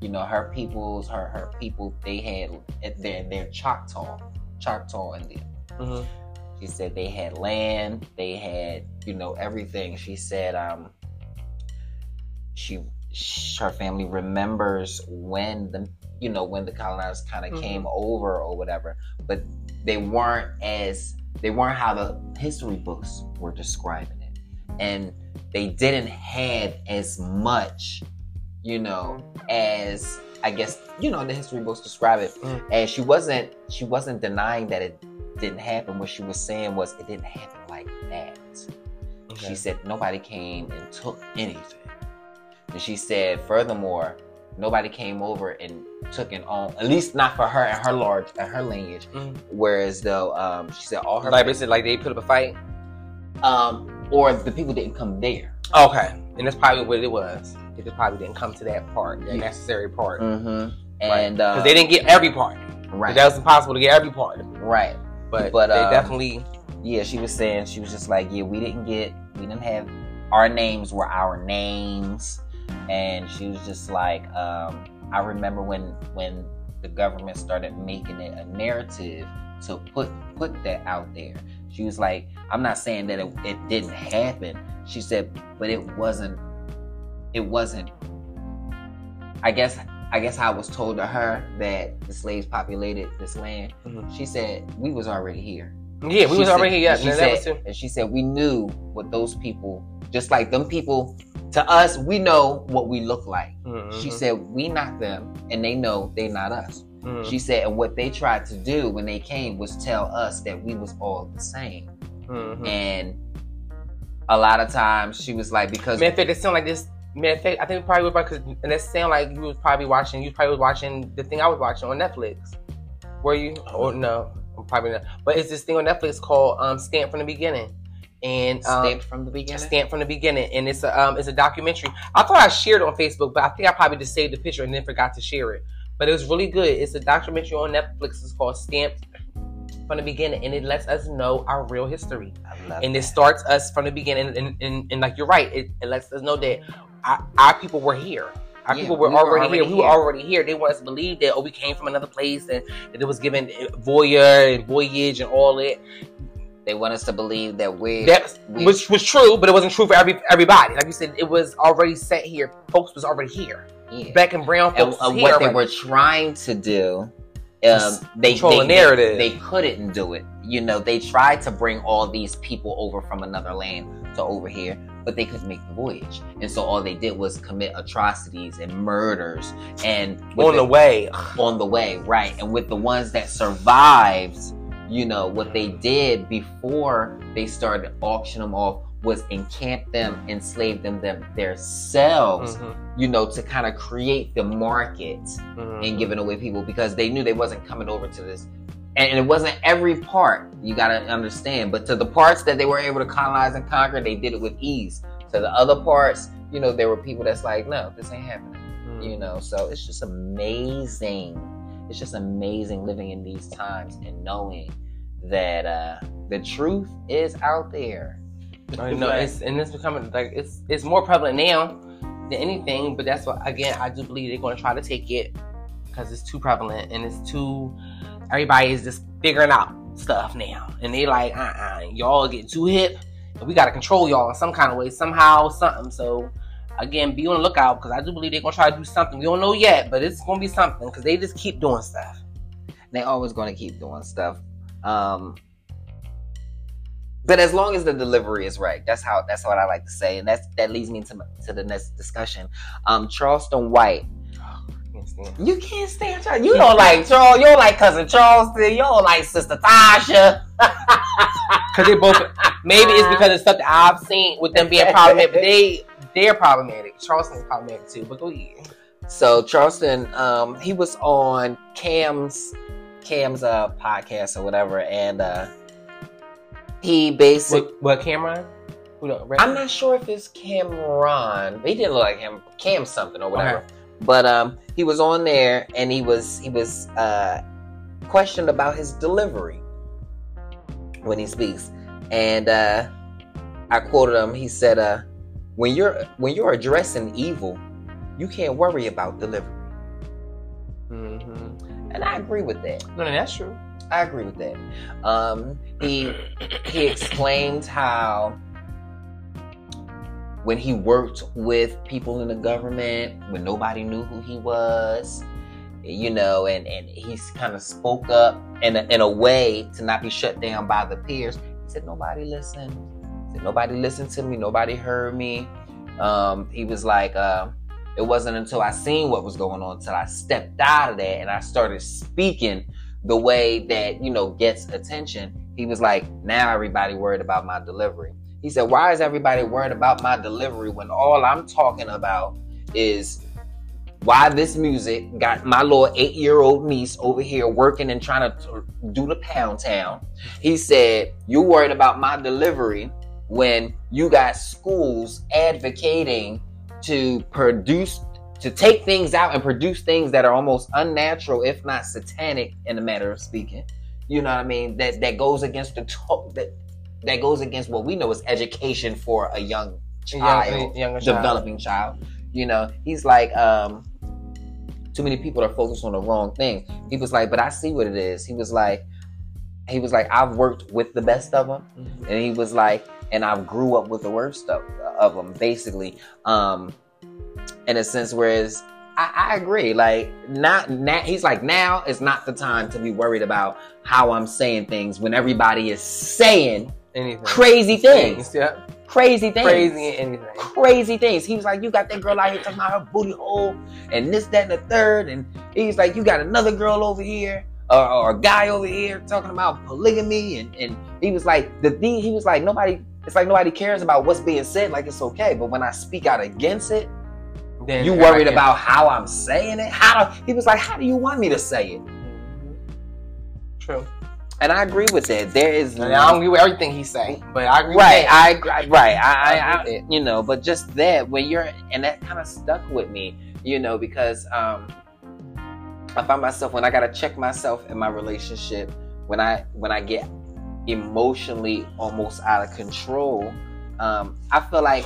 you know, her peoples, her her people, they had their their Choctaw, Choctaw Indian. Mhm. She said they had land, they had, you know, everything. She said, um, she, sh her family remembers when the, you know, when the colonizers kind of Mhm. came over or whatever, but they weren't as, they weren't how the history books were describing it, and they didn't have as much, you know, as I guess you know the history books describe it. Mhm. And she wasn't, she wasn't denying that it didn't happen. What she was saying was it didn't happen like that. Okay. She said nobody came and took anything. And she said, furthermore, nobody came over and took it on, at least not for her and her large and her lineage. Mhm. Whereas though, um, she said all her Like basically, like they put up a fight. um, or the people didn't come there. Okay, and that's probably what it was. It just probably didn't come to that part, that Yeah. necessary part, Mm-hmm. And uh, because they didn't get every part. right, That was impossible to get every part, right. But, But, they um, definitely. yeah, she was saying she was just like, yeah, we didn't get, we didn't have, our names were our names, and she was just like, um, I remember when when the government started making it a narrative to put put that out there. She was like, I'm not saying that it, it didn't happen. She said, but it wasn't, it wasn't. I guess I guess how I was told to her that the slaves populated this land. Mhm. She said we was already here. Yeah, we She was said- already here. Yeah, She and that was said, too. and she said we knew what those people, just like them people, to us, we know what we look like. Mhm. She said we not them, and they know they not us. Mhm. She said, and what they tried to do when they came was tell us that we was all the same. Mhm. And a lot of times she was like, because fact, it sound like this. Matter of fact, I think it probably was because, and it sound like you was probably watching. You probably was watching the thing I was watching on Netflix. Were you? Or no? I'm Probably not. But it's this thing on Netflix called um, "Stamped from the Beginning," and um, stamped from the beginning. Stamped from the beginning, and it's a um, it's a documentary. I thought I shared it on Facebook, but I think I probably just saved the picture and then forgot to share it. But it was really good. It's a documentary on Netflix. It's called "Stamped from the Beginning," and it lets us know our real history I love and it starts us from the beginning and, and, and, like you're right it, it lets us know that our, our people were here. Our Yeah, people were, we were already, already here. we were already here. They want us to believe that oh we came from another place and that it was given voyeur and voyage and all that They want us to believe that we that which was true but it wasn't true for every everybody. Like you said it was already set here. Folks was already here. Yeah. black and brown folks uh, was here what they were trying to do um, they, they, the narrative. They, they couldn't do it. You know they tried to bring all these people over from another land to over here but they couldn't make the voyage and so all they did was commit atrocities and murders and on the way on the way right and with the ones that survived you know what they did before they started auctioning them off was encamp them enslave them, them themselves Mhm, you know, to kind of create the market mhm. and giving away people because they knew they wasn't coming over to this. And, it wasn't every part, you got to understand, but to the parts that they were able to colonize and conquer, they did it with ease. To the other parts, you know, there were people that's like, no, this ain't happening, Mhm. you know, so it's just amazing. It's just amazing living in these times and knowing that uh, the truth is out there. I know it's and it's becoming like it's it's more prevalent now than anything. But that's what again I do believe they're going to try to take it because it's too prevalent and it's too everybody is just figuring out stuff now and they like uh uh y'all getting too hip and we got to control y'all in some kind of way somehow something. So again, be on the lookout because I do believe they're to try to do something. We don't know yet, but it's to be something because they just keep doing stuff. they always to keep doing stuff. Um, but as long as the delivery is right, that's how that's what I like to say, and that's that leads me to to the next discussion. Um, Charleston White. You can't stand Charles. You don't like Charles. You don't like cousin Charleston. You don't like sister Tasha. Because they both maybe it's because of stuff that I've seen with them being problematic, but they they're problematic. Charleston's problematic too. But go ahead. So Charleston, um, he was on Cam's Cam's uh podcast or whatever, and uh he basically What, what Cameron? I'm not sure if it's Cameron. He didn't look like him. Cam something or whatever. But um, he was on there and he was he was uh, questioned about his delivery when he speaks, and uh, I quoted him. He said, uh, "When you're when you're addressing evil, you can't worry about delivery." Mm-hmm. And I agree with that. No, no, that's true. I agree with that. Um, he he explained how when he worked with people in the government, when nobody knew who he was, you know, and and he kind of spoke up in a, in a way to not be shut down by the peers. He said nobody listened. He said nobody listened to me. Nobody heard me. Um, he was like, uh, it wasn't until I seen what was going on until I stepped out of that and I started speaking the way that you know gets attention. He was like, now everybody worried about my delivery. He said, why is everybody worried about my delivery when all I'm talking about is why this music got my little eight year old niece over here working and trying to do the pound town. He said, You worried about my delivery when you got schools advocating to produce, to take things out and produce things that are almost unnatural, if not satanic, in a matter of speaking. You know what I mean? That that goes against the to- that that goes against what we know is education for a young child Young, younger child. developing child. You know, he's like, um, too many people are focused on the wrong thing. He was like, but I see what it is. He was like, he was like, I've worked with the best of them, Mhm. and he was like, and I've grew up with the worst of, of them, basically. Um, in a sense, whereas I, I agree, like not now, he's like, now is not the time to be worried about how I'm saying things when everybody is saying Anything. crazy things, Yeah. crazy things, Crazy and anything. crazy things. He was like, You got that girl out here talking about her booty hole and this, that, and the third. And he's like, You got another girl over here or, or a guy over here talking about polygamy. And, and he was like, The thing, he was like, Nobody, it's like nobody cares about what's being said, like it's okay. But when I speak out against it, Then you worried about how I'm saying it? How do, he was like, How do you want me to say it? Mhm. True. And I agree with that. There is And I don't agree with everything he say, but I agree. right With that. I agree right I, I, I I, you know but just that when you're and that kind of stuck with me you know because um i find myself when i gotta check myself in my relationship when i when i get emotionally almost out of control um i feel like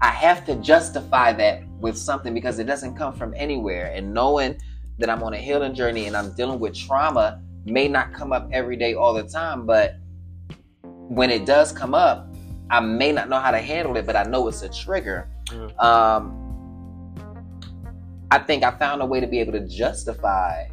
i have to justify that with something because it doesn't come from anywhere and knowing that i'm on a healing journey and i'm dealing with trauma may not come up every day all the time but when it does come up, I may not know how to handle it, but I know it's a trigger. Mhm. Um, I think I found a way to be able to justify,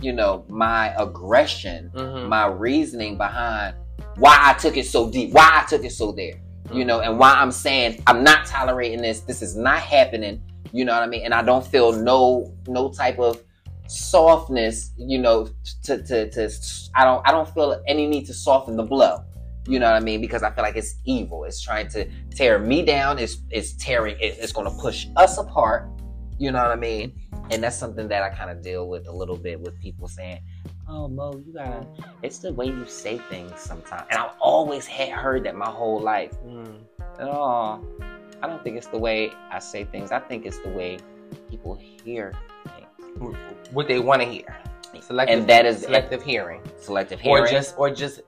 you know, my aggression, Mhm. my reasoning behind why I took it so deep, why I took it so there, you know, and why I'm saying I'm not tolerating this. This is not happening. You know what I mean? And I don't feel no no type of softness, you know, to to to I don't I don't feel any need to soften the blow. You know what I mean? Because I feel like it's evil. It's trying to tear me down. It's it's tearing. It, it's going to push us apart. You know what I mean? And that's something that I kind of deal with a little bit with people saying, "Oh, Mo, you gotta." It's the way you say things sometimes, and I've always had heard that my whole life. Mhm. Oh, I don't think it's the way I say things. I think it's the way people hear. What they want to hear. Selective, And that is- selective hearing. Selective hearing. or just or just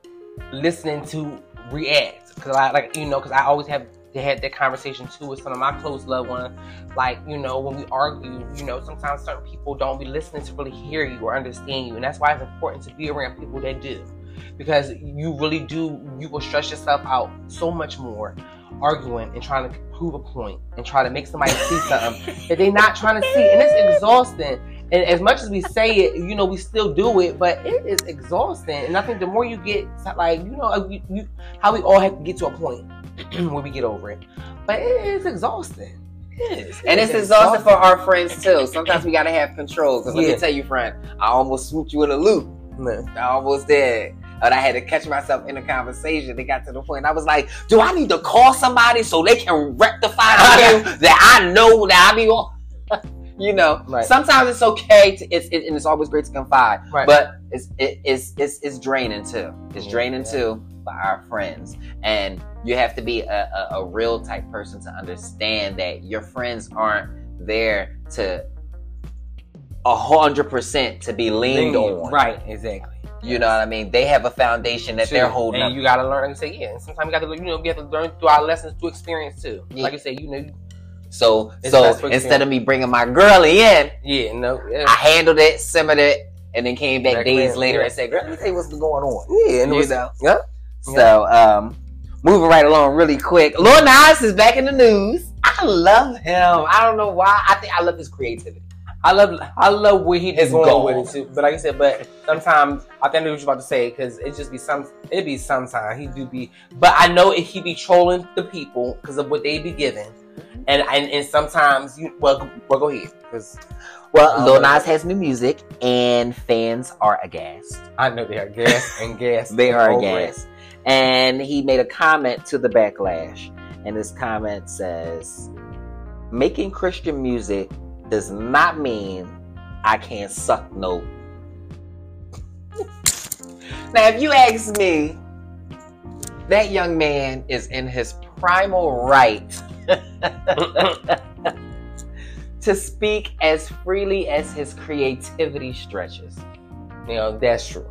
listening to react because I like you know because I always have had that conversation too with some of my close loved ones. Like you know when we argue, you know sometimes certain people don't be listening to really hear you or understand you, and that's why it's important to be around people that do, because you really do you will stress yourself out so much more arguing and trying to prove a point and try to make somebody see something that they're not trying to see, and it's exhausting. And as much as we say it, you know, we still do it, but it is exhausting. And I think the more you get, like, you know, you, you, how we all have to get to a point where we get over it. But it is exhausting. It is. And It it's is exhausting for our friends too. Sometimes we gotta have control. Cause let Yeah. me tell you, friend, I almost swooped you in a loop. Man. I almost did. But I had to catch myself in a conversation. It got to the point I was like, "Do I need to call somebody so they can rectify the that I know that I be on?" You know, Right. sometimes it's okay. To, it's it, and it's always great to confide, Right. but it's it, it's it's it's draining too. It's Yeah. draining too for our friends, and you have to be a, a, a real type person to understand that your friends aren't there to a hundred percent to be leaned on. Right, exactly. You know what I mean? They have a foundation that they're holding and up. you gotta learn. I say, yeah. And sometimes you gotta, you know, we have to learn through our lessons, through experience too. Yeah. Like I say, you know, So It's so instead of me bringing my girlie in, yeah, no, yeah, I handled it, simmered it, and then came back Back days then, later yeah. and said, "Girl, let me tell you what's been going on." yeah, and You know? yeah. So, um, moving right along really quick. Lil Nas is back in the news. I love him. I don't know why. I think I love his creativity. I love, I love where he is going with it too. But like I said, but sometimes I think I know what you're about to say because it just be some, it be sometime he do be. But I know if he be trolling the people because of what they be giving, and and, and sometimes you well, well go ahead because Well, Um, Lil Nas has new music, and fans are aghast. I know they are gas and gas. They are it. aghast. And he made a comment to the backlash, and his comment says, "Making Christian music does not mean I can't suck no." now, if you ask me, that young man is in his primal right to speak as freely as his creativity stretches. You know, that's true.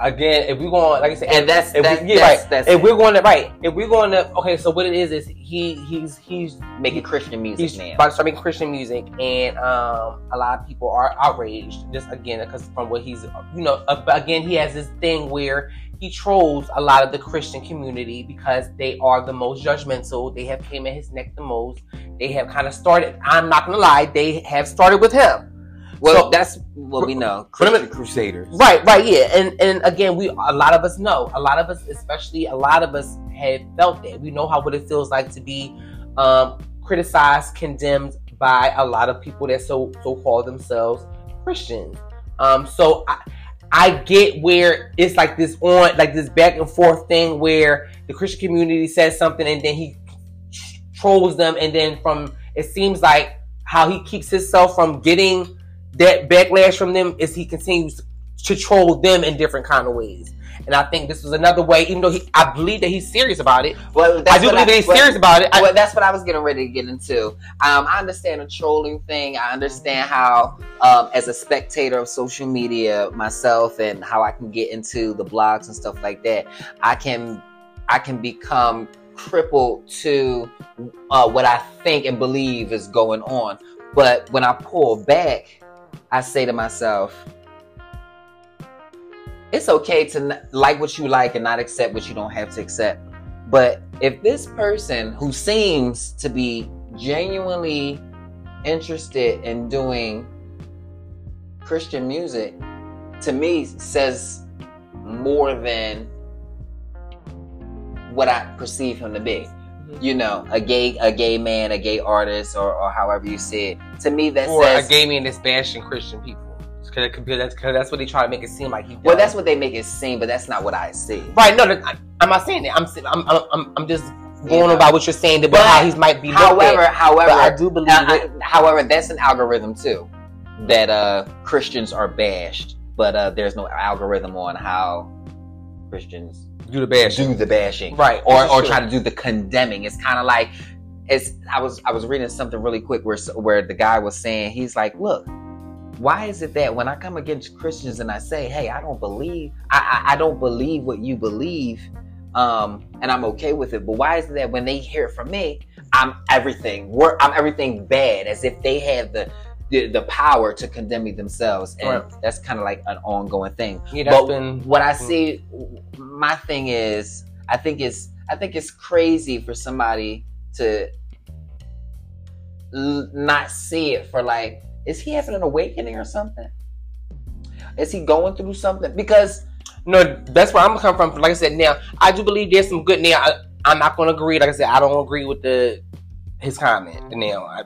Again, if we going, like I said, And that's if that's, we, yeah, that's, right. that's if it. we're going to right, if we're going to okay, so what it is is he he's he's making Christian music he's now. about to start making Christian music, and um, a lot of people are outraged. Just again, because from what he's you know, again, he has this thing where he trolls a lot of the Christian community because they are the most judgmental. They have came at his neck the most. They have kind of started. I'm not gonna lie, they have started with him. Well, So- that's what we know. Christian Crusaders. Right, right, yeah, and and again, we a lot of us know, a lot of us, especially a lot of us, have felt that. We know how what it feels like to be um, criticized, condemned by a lot of people that so so call themselves Christians. Um, so I, I get where it's like this on like this back and forth thing where the Christian community says something and then he trolls them, and then from it seems like how he keeps himself from getting that backlash from them is he continues to troll them in different kind of ways. And I think this was another way, even though he, I believe that he's serious about it. Well, I do believe that he's well, serious about it. I- well, that's what I was getting ready to get into. Um, I understand the trolling thing. I understand how, um, as a spectator of social media myself, and how I can get into the blogs and stuff like that, I can, I can become crippled to uh, what I think and believe is going on. But when I pull back, I say to myself, it's okay to like what you like and not accept what you don't have to accept. But if this person who seems to be genuinely interested in doing Christian music, to me says more than what I perceive him to be. Mm-hmm. You know, a gay a gay man, a gay artist, or, or however you see it. To me, that or says a gay man that's bashing Christian people. Because that's, what they try to make it seem like he does. well, that's what they make it seem, but that's not what I see. right. No, I, I'm not saying that. I'm I'm I'm, I'm, just going know. about what you're saying about how he might be. However, at. however, but I do believe Uh, it. I- however, that's an algorithm too. That uh, Christians are bashed, but uh, there's no algorithm on how Christians do the bashing. do the bashing, Right. or or true. try to do the condemning. It's kind of like it's. I was I was reading something really quick where where the guy was saying he's like, look. Why is it that when I come against Christians and I say, "Hey, I don't believe, I, I, I don't believe what you believe," um, and I'm okay with it, but why is it that when they hear it from me, I'm everything. We're, I'm everything bad, as if they have the the, the power to condemn me themselves, and Right. that's kind of like an ongoing thing. Yeah, but been. What I see, my thing is, I think it's I think it's crazy for somebody to l- not see it for like, is he having an awakening or something? Is he going through something? Because No, that's where I'm coming from. Like I said, now I do believe there's some good. Now I, I'm not going to agree. Like I said, I don't agree with the his comment. Mm-hmm. Now I,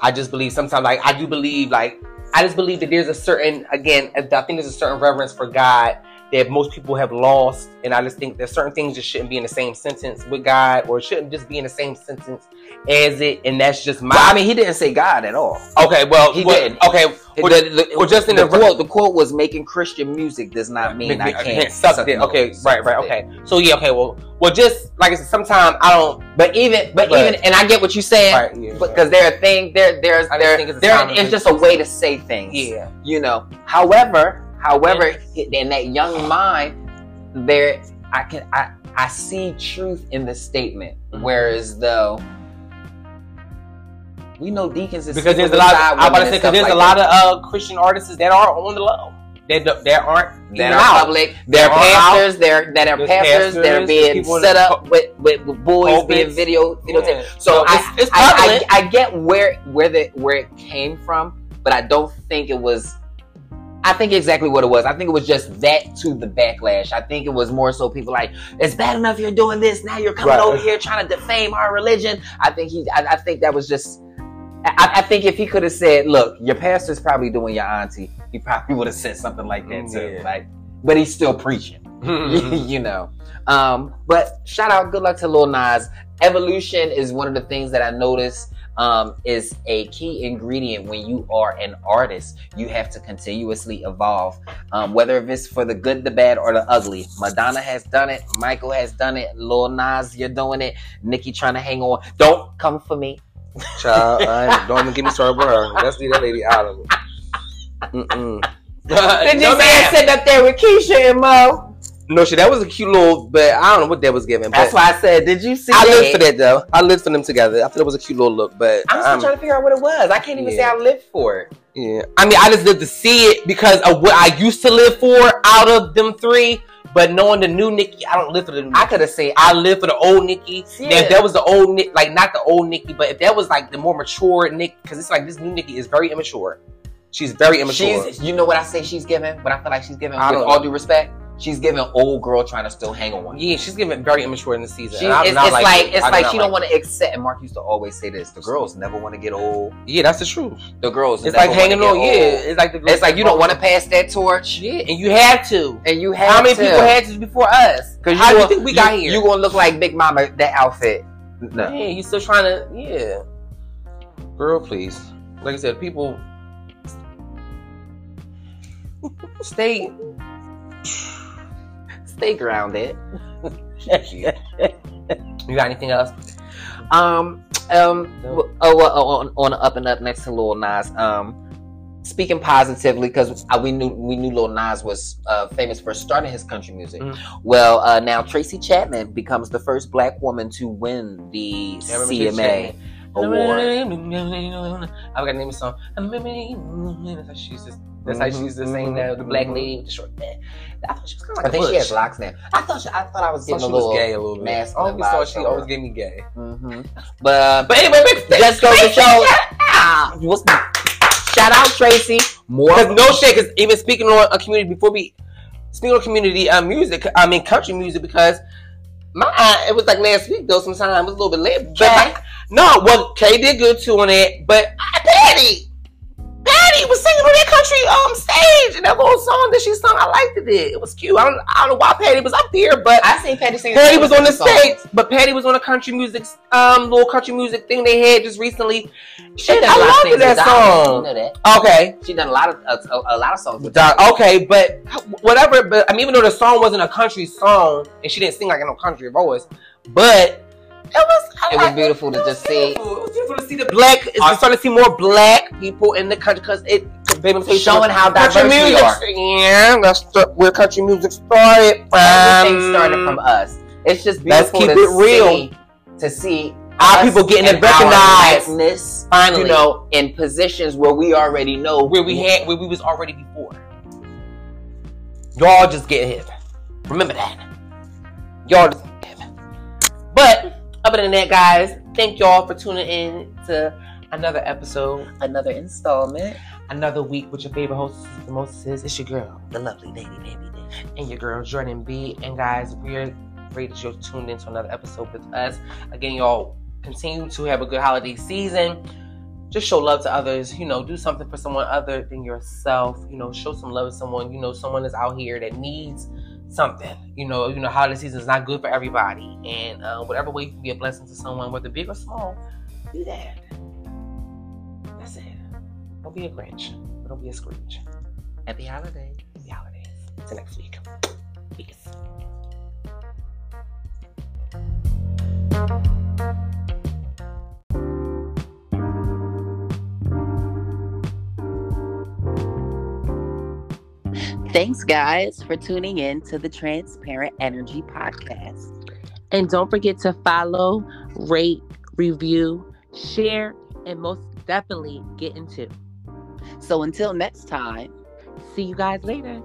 I just believe sometimes, like I do believe, like I just believe that there's a certain, again, I think there's a certain reverence for God that most people have lost, and I just think that certain things just shouldn't be in the same sentence with God, or shouldn't just be in the same sentence as it, and that's just my. Well, I mean, he didn't say God at all. okay, well, he well, didn't. Okay, The, well, the- well, just in the the- quote, the quote was making Christian music does not mean I can't suck it. no, Okay, suck right, right, okay. So yeah, okay, well, well, just like I said, sometimes I don't. But even, but, But- even, and I get what you're saying. Right, yeah, Because there are things, there, there's, there, think it's there, it's just a way to say things. yeah, you know. However, however, in that young mind, there, I can, I, I see truth in the statement. Mhm. Whereas though, we know deacons is because there's a lot. I'm about to say because there's like a lot of uh, Christian artists that are on the low. That that that aren't that are out. public. They're pastors. They're that are There's pastors. That are being set up with, with, with boys being video videotaped. Yeah. So I, it's, it's I. I, I get where where the where it came from, but I don't think it was. I think exactly what it was. I think it was just that to the backlash. I think it was more so people like, it's bad enough you're doing this. Now you're coming Right. over here trying to defame our religion. I think he. I, I think that was just. I, I think if he could have said, "Look, your pastor's probably doing your auntie," he probably would have said something like that too. Yeah. Like, but he's still preaching. you know. Um, but shout out, good luck to Lil Nas. Evolution is one of the things that I noticed um, is a key ingredient when you are an artist. You have to continuously evolve, um, whether if it's for the good, the bad, or the ugly. Madonna has done it. Michael has done it. Lil Nas, you're doing it. Nicki trying to hang on. Don't come for me. Child, I don't even get me started with her. Let's leave that lady out of it. Mm-mm. Did you no, see her ma'am. sitting up there with Keisha and Mo? No shit, that was a cute little, but I don't know what that was giving. That's why I said, did you see I that? lived for that though. I lived for them together. I thought it was a cute little look, but I'm still um, trying to figure out what it was. I can't even say. I lived for it. yeah. I mean, I just lived to see it because of what I used to live for out of them three. But knowing the new Nikki, I don't live for the new. I could have said I live for the old Nikki. Yeah. If that was the old Nick, like not the old Nikki, but if that was like the more mature Nick, because it's like this new Nikki is very immature. She's very immature. She's, you know what I say she's giving? but I feel like she's giving, with all due respect, she's giving old girl trying to still hang on. yeah, she's giving very immature in the season. She, and I do it's, it's like, it. it's I like she don't want to accept. And Mark used to always say this: the girls never want to get old. Yeah, that's the truth. The girls, It's never like hanging on. Yeah, it's like the, It's like you don't want to pass that torch, Yeah, and you had to. and you have How many to. people had to before us? Because How do you think we got here? You gonna look like Big Mama that outfit? No. Yeah, you still trying to. Yeah, girl, please. Like I said, people stay. Stay grounded. You got anything else? Um, um, No. oh, well, on on up and up next to Lil Nas. Um, speaking positively because we knew we knew Lil Nas was uh, famous for starting his country music. Mhm. Well, uh, now Tracy Chapman becomes the first black woman to win the Yeah, I remember Tracy CMA award. I got to name a song. That's how she used That's how she used to sing that. The black lady with the short hair. I thought she was kind of like I think she has locks now. I thought she, I thought I was I getting a she was little. gay a little bit. I always thought she always gave me gay. hmm But uh, But anyway, just go to show. What's shout out Tracy. More Because no shit, because even speaking on a community before we speaking on community uh, music, I mean country music, because my uh, it was like last week though. Sometimes it was a little bit late, but like, no, well Kay did good too on it, but uh, Patty, Patty was singing on that country um stage, and that little song that she sung, I liked it. It was cute. I don't, I don't know why Patty was up there, but I seen Patty sing. Patty was on the stage, but Patty was on a country music, um, little country music thing they had just recently. She done a lot of I loved that song. You know that. Okay, She done a lot of a, a, a lot of songs okay, but whatever. But I mean, even though the song wasn't a country song, and she didn't sing like in no country voice, but it was. I It was beautiful to It was just see. beautiful. It was beautiful to see the black. It's starting to see more black people in the country because it. Baby, Showing how country diverse we are. Yeah, that's the, where country music started. Everything Um, started from us. It's just beautiful. let's keep to it real. see to see Our people getting it recognized. Finally, you know, in positions where we already know where we had, where we was already before. Y'all just get hit. Remember that. Y'all just get hip. But other than that, guys, thank y'all for tuning in to another episode, another installment. another week with your favorite hostess, the mostesses. It's your girl, The lovely lady, baby. and your girl Jordan B. And guys, we're great that you're tuned into another episode with us. Again, y'all continue to have a good holiday season. just show love to others. You know, do something for someone other than yourself. You know, show some love to someone. You know, someone is out here that needs something. You know, you know, holiday season is not good for everybody, and uh, whatever way you can be a blessing to someone, whether big or small, do that. That's it. Don't be a Grinch. Don't be a Scrooge. Happy holidays. Happy holidays. Till next week. Peace. Thanks, guys, for tuning in to the Transparent Energy Podcast. And don't forget to follow, rate, review, share, and most definitely get into. So until next time, see you guys later.